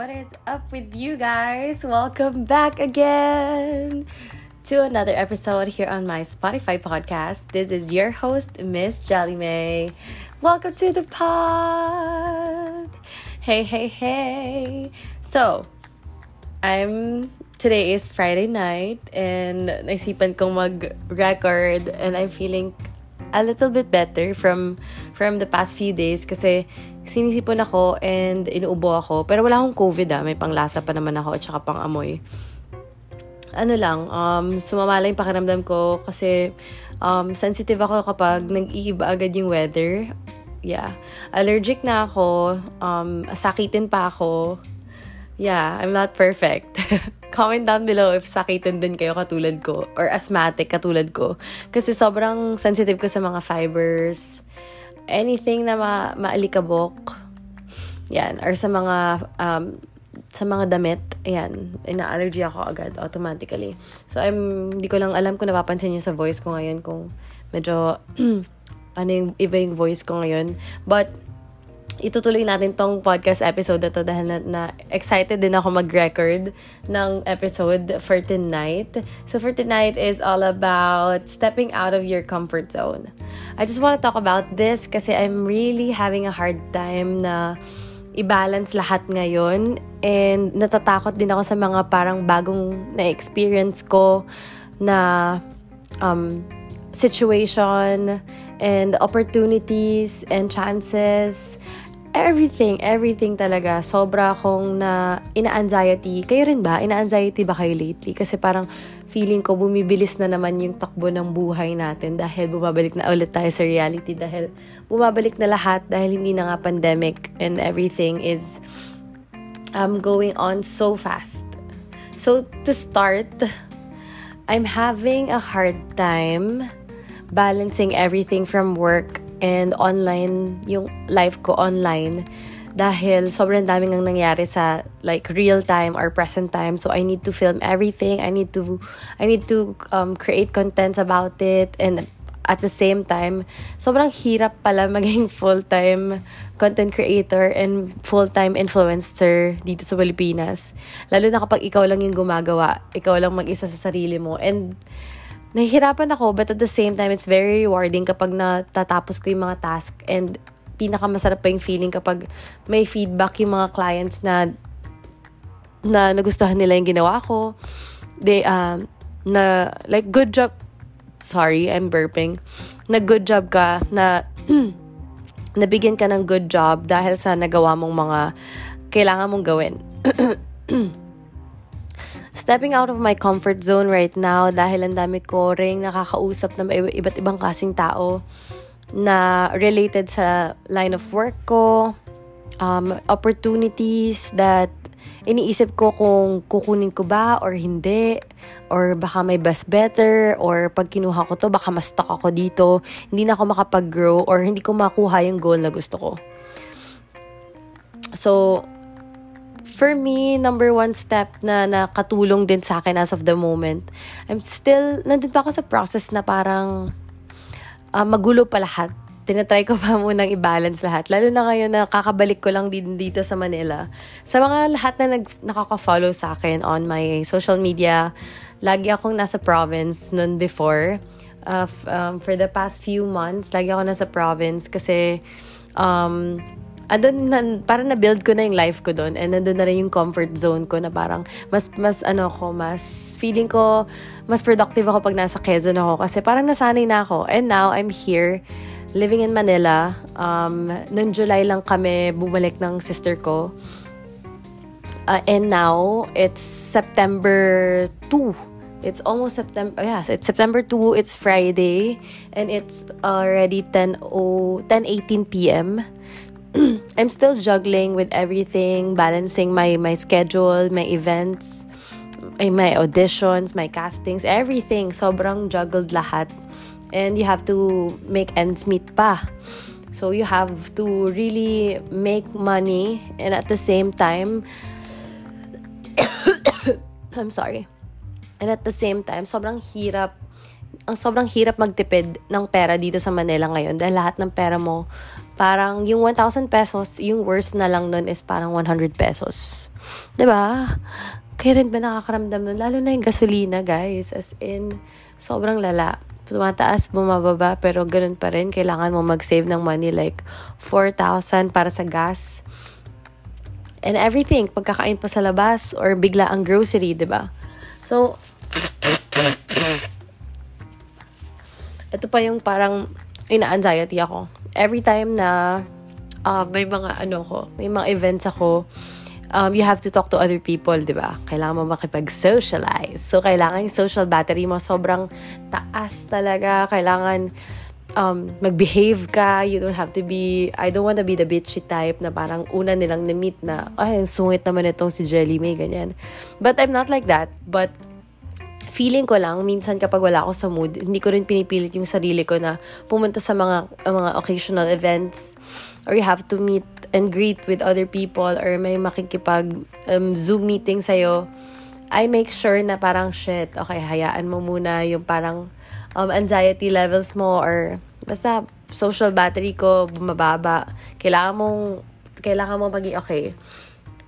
What is up with you guys? Welcome back again to another episode here on my Spotify podcast. This is your host, Miss Jelly May. Welcome to the pod. Hey, hey, hey. So, I'm today is Friday night and naisipan kong mag-record and I'm feeling a little bit better from from the past few days kasi sinisipon ako and inuubo ako. Pero wala akong COVID ah. May panglasa pa naman ako at saka pang amoy. Ano lang, um, sumama lang yung pakiramdam ko kasi um, sensitive ako kapag nag-iiba agad yung weather. Yeah. Allergic na ako. Um, sakitin pa ako. Yeah, I'm not perfect. Comment down below if sakitin din kayo katulad ko or asthmatic katulad ko. Kasi sobrang sensitive ko sa mga fibers anything na ma maalikabok, yan, or sa mga, um, sa mga damit, ayan, ina-allergy ako agad automatically. So, I'm, hindi ko lang alam kung napapansin niyo sa voice ko ngayon kung medyo, ano yung iba yung voice ko ngayon. But, itutuloy natin tong podcast episode na to dahil na, na excited din ako mag-record ng episode for tonight. So for tonight is all about stepping out of your comfort zone. I just want to talk about this kasi I'm really having a hard time na i-balance lahat ngayon and natatakot din ako sa mga parang bagong na-experience ko na um, situation and opportunities and chances everything, everything talaga. Sobra akong na ina-anxiety. Kayo rin ba? Ina-anxiety ba kayo lately? Kasi parang feeling ko bumibilis na naman yung takbo ng buhay natin dahil bumabalik na ulit tayo sa reality dahil bumabalik na lahat dahil hindi na nga pandemic and everything is um, going on so fast. So, to start, I'm having a hard time balancing everything from work and online, yung life ko online. Dahil sobrang daming ang nangyari sa like real time or present time. So I need to film everything. I need to I need to um, create contents about it and at the same time, sobrang hirap pala maging full-time content creator and full-time influencer dito sa Pilipinas. Lalo na kapag ikaw lang yung gumagawa, ikaw lang mag-isa sa sarili mo. And nahihirapan ako, but at the same time, it's very rewarding kapag natatapos ko yung mga task and pinakamasarap pa yung feeling kapag may feedback yung mga clients na na nagustuhan nila yung ginawa ko. They, um, na, like, good job, sorry, I'm burping, na good job ka, na, nabigyan ka ng good job dahil sa nagawa mong mga kailangan mong gawin. stepping out of my comfort zone right now dahil ang dami ko ring nakakausap na iba't ibang kasing tao na related sa line of work ko, um, opportunities that iniisip ko kung kukunin ko ba or hindi, or baka may best better, or pag kinuha ko to, baka mas stuck ako dito, hindi na ako makapag-grow, or hindi ko makuha yung goal na gusto ko. So, for me, number one step na nakatulong din sa akin as of the moment, I'm still, nandun pa ako sa process na parang uh, magulo pa lahat. Tinatry ko pa munang i-balance lahat. Lalo na ngayon na kakabalik ko lang din dito sa Manila. Sa mga lahat na nag, nakaka-follow sa akin on my social media, lagi akong nasa province noon before. Uh, um, for the past few months, lagi ako nasa province kasi um, andun na, parang na-build ko na yung life ko doon and nandun na rin yung comfort zone ko na parang mas, mas ano ko, mas feeling ko, mas productive ako pag nasa Quezon ako kasi parang nasanay na ako. And now, I'm here, living in Manila. Um, noong July lang kami bumalik ng sister ko. Uh, and now, it's September 2. It's almost September. Yes, it's September 2. It's Friday. And it's already 10, 10 18 p.m. I'm still juggling with everything, balancing my my schedule, my events, my auditions, my castings, everything. Sobrang juggled lahat. And you have to make ends meet pa. So you have to really make money and at the same time I'm sorry. And at the same time, sobrang hirap ang sobrang hirap magtipid ng pera dito sa Manila ngayon dahil lahat ng pera mo, parang yung 1,000 pesos, yung worth na lang nun is parang 100 pesos. ba? Kaya rin ba nakakaramdam nun? Lalo na yung gasolina, guys. As in, sobrang lala. Tumataas, bumababa, pero ganun pa rin. Kailangan mo mag-save ng money like 4,000 para sa gas. And everything, pagkakain pa sa labas or bigla ang grocery, ba? So, ito pa yung parang ina-anxiety ako. Every time na uh, may mga ano ko, may mga events ako, um, you have to talk to other people, di ba? Kailangan mo makipag-socialize. So, kailangan yung social battery mo sobrang taas talaga. Kailangan um, mag-behave ka. You don't have to be, I don't want to be the bitchy type na parang una nilang na-meet na, ay, sungit naman itong si Jelly May, ganyan. But I'm not like that. But feeling ko lang, minsan kapag wala ako sa mood, hindi ko rin pinipilit yung sarili ko na pumunta sa mga, mga occasional events or you have to meet and greet with other people or may makikipag um, Zoom meeting sa'yo, I make sure na parang shit, okay, hayaan mo muna yung parang um, anxiety levels mo or basta social battery ko bumababa. Kailangan mong, kailangan mo maging okay.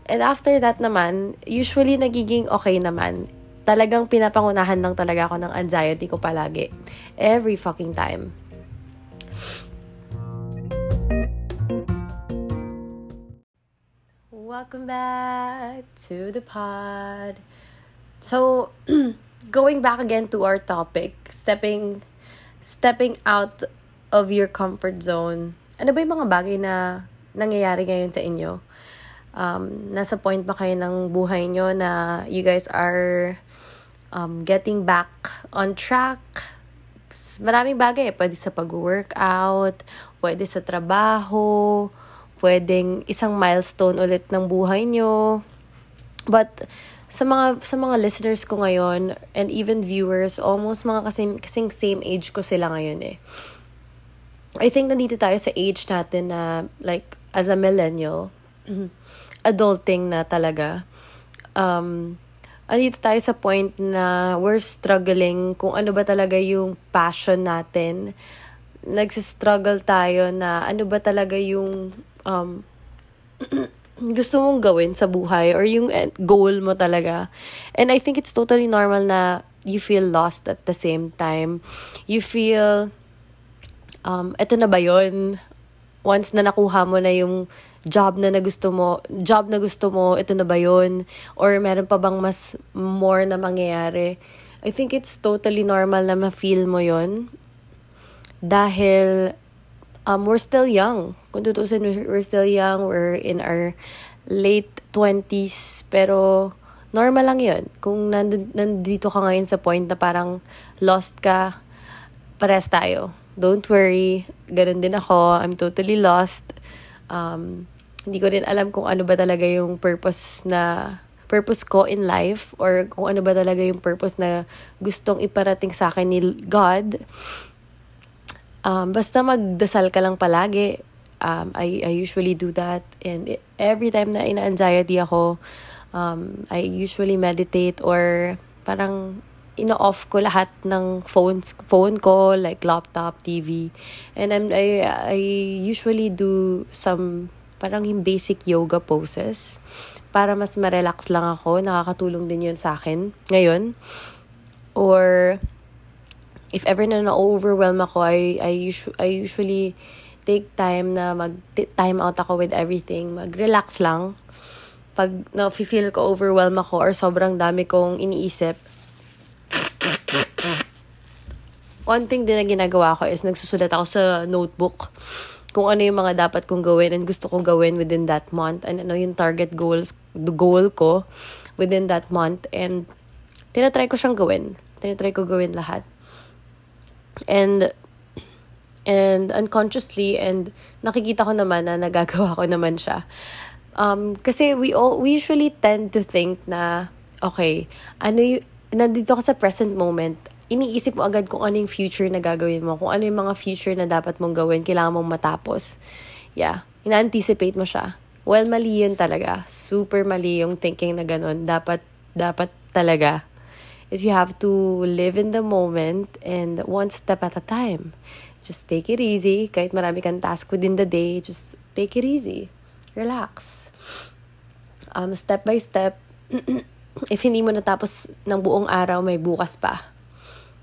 And after that naman, usually nagiging okay naman. Talagang pinapangunahan lang talaga ako ng anxiety ko palagi. Every fucking time. Welcome back to the pod. So, going back again to our topic, stepping stepping out of your comfort zone. Ano ba yung mga bagay na nangyayari ngayon sa inyo? Um, nasa point ba kayo ng buhay nyo na you guys are um, getting back on track? Maraming bagay. Pwede sa pag-workout, pwede sa trabaho, pwedeng isang milestone ulit ng buhay nyo. But, sa mga sa mga listeners ko ngayon and even viewers, almost mga kasing, kasing same age ko sila ngayon eh. I think nandito tayo sa age natin na like as a millennial, adulting na talaga. Um, andito tayo sa point na we're struggling kung ano ba talaga yung passion natin. Nagsistruggle tayo na ano ba talaga yung um, gusto mong gawin sa buhay or yung goal mo talaga. And I think it's totally normal na you feel lost at the same time. You feel, um, eto na ba yun? Once na nakuha mo na yung job na, na gusto mo, job na gusto mo, ito na ba yun? Or meron pa bang mas more na mangyayari? I think it's totally normal na ma-feel mo yon Dahil um, we're still young. Kung tutusin, we're still young. We're in our late 20s. Pero, normal lang yun. Kung nand- nandito ka ngayon sa point na parang lost ka, pares tayo. Don't worry. Ganun din ako. I'm totally lost. Um, hindi ko din alam kung ano ba talaga yung purpose na purpose ko in life or kung ano ba talaga yung purpose na gustong iparating sa akin ni God Um, basta magdasal ka lang palagi. Um, I, I usually do that. And every time na ina-anxiety ako, um, I usually meditate or parang ino-off ko lahat ng phones, phone ko, like laptop, TV. And I'm, I, I usually do some parang yung basic yoga poses para mas ma-relax lang ako. Nakakatulong din yun sa akin ngayon. Or if ever na na-overwhelm ako, I, I, usu- I usually take time na mag-time out ako with everything. Mag-relax lang. Pag na-feel ko overwhelm ako or sobrang dami kong iniisip, one thing din na ginagawa ko is nagsusulat ako sa notebook kung ano yung mga dapat kong gawin and gusto kong gawin within that month and ano yung target goals, the goal ko within that month and tinatry ko siyang gawin. Tinatry ko gawin lahat and and unconsciously and nakikita ko naman na nagagawa ko naman siya. Um, kasi we all, we usually tend to think na okay, ano yung nandito ka sa present moment, iniisip mo agad kung ano yung future na gagawin mo, kung ano yung mga future na dapat mong gawin, kailangan mong matapos. Yeah, ina-anticipate mo siya. Well, mali yun talaga. Super mali yung thinking na ganun. Dapat, dapat talaga is you have to live in the moment and one step at a time. Just take it easy. Kahit marami kang task within the day, just take it easy. Relax. Um, step by step, if hindi mo natapos ng buong araw, may bukas pa.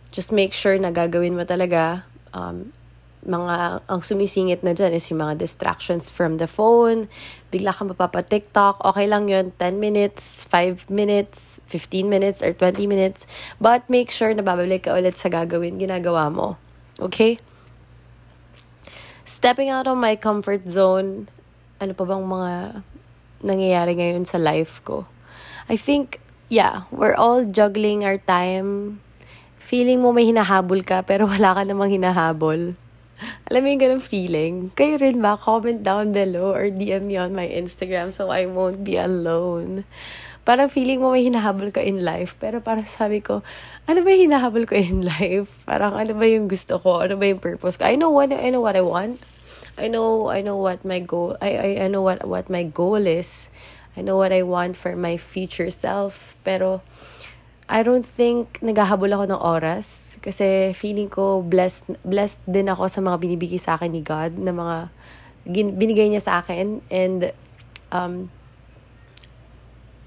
Just make sure na gagawin mo talaga. Um, mga, ang sumisingit na dyan is yung mga distractions from the phone. Bigla kang mapapa-TikTok. Okay lang yun. 10 minutes, 5 minutes, 15 minutes, or 20 minutes. But make sure na babalik ka ulit sa gagawin, ginagawa mo. Okay? stepping out of my comfort zone, ano pa bang mga nangyayari ngayon sa life ko? I think, yeah, we're all juggling our time. Feeling mo may hinahabol ka, pero wala ka namang hinahabol. Alam mo yung ganun feeling? Kayo rin ba? Comment down below or DM me on my Instagram so I won't be alone. Parang feeling mo may hinahabol ka in life. Pero parang sabi ko, ano ba yung hinahabol ko in life? Parang ano ba yung gusto ko? Ano ba yung purpose ko? I know what I know what I want. I know I know what my goal I I, I know what what my goal is. I know what I want for my future self. Pero I don't think naghahabol ako ng oras kasi feeling ko blessed blessed din ako sa mga binibigay sa akin ni God na mga gin, binigay niya sa akin and um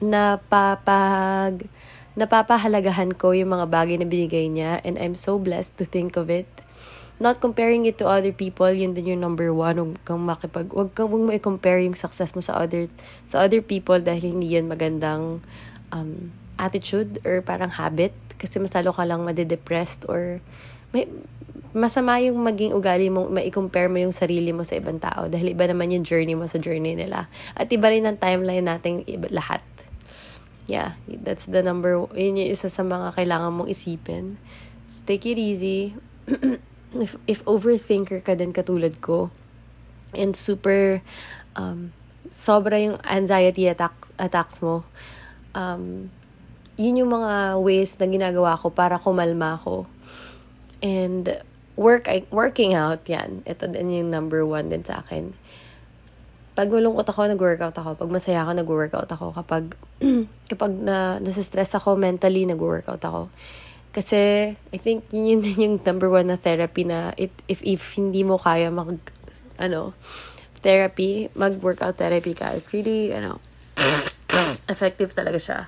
napapag napapahalagahan ko yung mga bagay na binigay niya and I'm so blessed to think of it. Not comparing it to other people, yun din yung number one. Huwag kang makipag, huwag kang huwag mo i-compare yung success mo sa other, sa other people dahil hindi yan magandang um, attitude or parang habit. Kasi masalo ka lang madidepressed or may, masama yung maging ugali mo, ma-compare mo yung sarili mo sa ibang tao dahil iba naman yung journey mo sa journey nila. At iba rin ang timeline natin iba, lahat yeah, that's the number, yun yung isa sa mga kailangan mong isipin. Just take it easy. if, if overthinker ka din katulad ko, and super, um, sobra yung anxiety attack, attacks mo, um, yun yung mga ways na ginagawa ko para kumalma ko. And work, working out, yan. Ito din yung number one din sa akin pag malungkot ako, nag-workout ako. Pag masaya ako, nag-workout ako. Kapag, kapag na, nasa-stress ako mentally, nag-workout ako. Kasi, I think, yun yun din yung number one na therapy na it, if, if hindi mo kaya mag, ano, therapy, mag-workout therapy ka. It really, ano, effective talaga siya.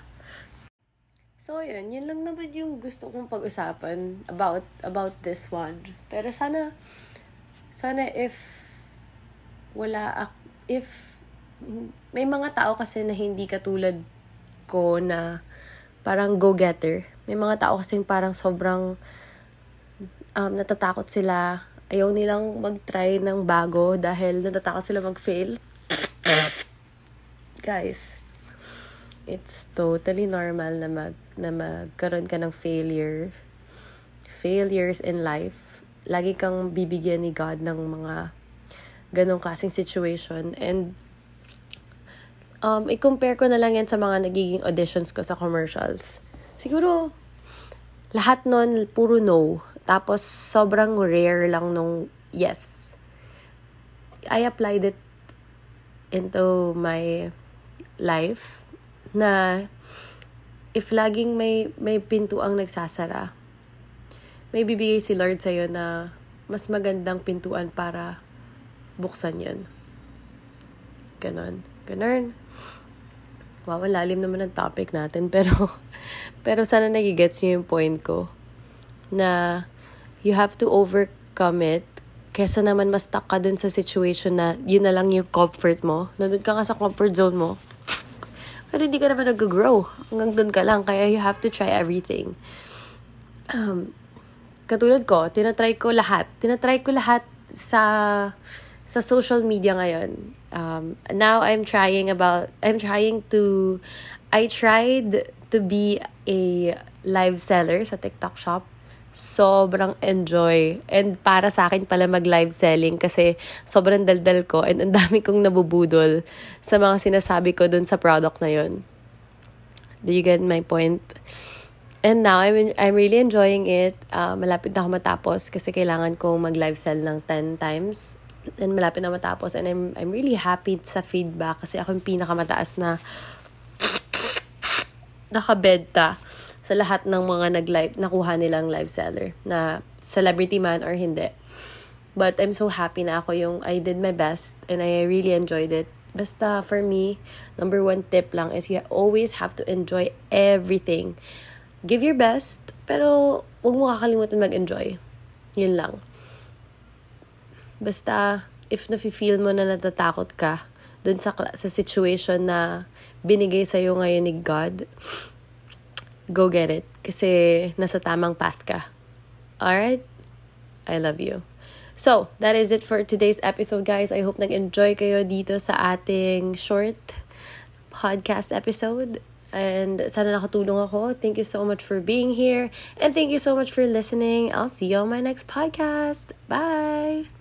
So, yun. Yun lang naman yung gusto kong pag-usapan about, about this one. Pero sana, sana if wala ako, if may mga tao kasi na hindi katulad ko na parang go-getter. May mga tao kasi parang sobrang um, natatakot sila. Ayaw nilang mag-try ng bago dahil natatakot sila mag-fail. Guys, it's totally normal na mag na magkaroon ka ng failure failures in life. Lagi kang bibigyan ni God ng mga ganong klaseng situation. And um, i-compare ko na lang yan sa mga nagiging auditions ko sa commercials. Siguro, lahat nun, puro no. Tapos, sobrang rare lang nung yes. I applied it into my life na if laging may, may pinto ang nagsasara, may bibigay si Lord sa'yo na mas magandang pintuan para buksan yan. Ganon. Ganon. Wow, lalim naman ang topic natin. Pero, pero sana nagigets niyo yung point ko. Na you have to overcome it kesa naman mas stuck ka dun sa situation na yun na lang yung comfort mo. Nandun ka nga sa comfort zone mo. Pero hindi ka naman nag-grow. Hanggang dun ka lang. Kaya you have to try everything. Um, katulad ko, tinatry ko lahat. Tinatry ko lahat sa sa social media ngayon. Um, now I'm trying about, I'm trying to, I tried to be a live seller sa TikTok shop. Sobrang enjoy. And para sa akin pala mag-live selling kasi sobrang daldal ko and ang dami kong nabubudol sa mga sinasabi ko dun sa product na yun. Do you get my point? And now, I'm, I'm really enjoying it. Uh, malapit na ako matapos kasi kailangan kong mag-live sell ng 10 times and malapit na matapos and I'm I'm really happy sa feedback kasi ako yung pinakamataas na nakabenta sa lahat ng mga nag-live, nakuha nilang live seller na celebrity man or hindi. But I'm so happy na ako yung I did my best and I really enjoyed it. Basta for me, number one tip lang is you always have to enjoy everything. Give your best, pero huwag mo kakalimutan mag-enjoy. Yun lang. Basta, if nafe-feel mo na natatakot ka dun sa, sa situation na binigay sa'yo ngayon ni God, go get it. Kasi nasa tamang path ka. Alright? I love you. So, that is it for today's episode, guys. I hope nag-enjoy kayo dito sa ating short podcast episode. And sana nakatulong ako. Thank you so much for being here. And thank you so much for listening. I'll see you on my next podcast. Bye!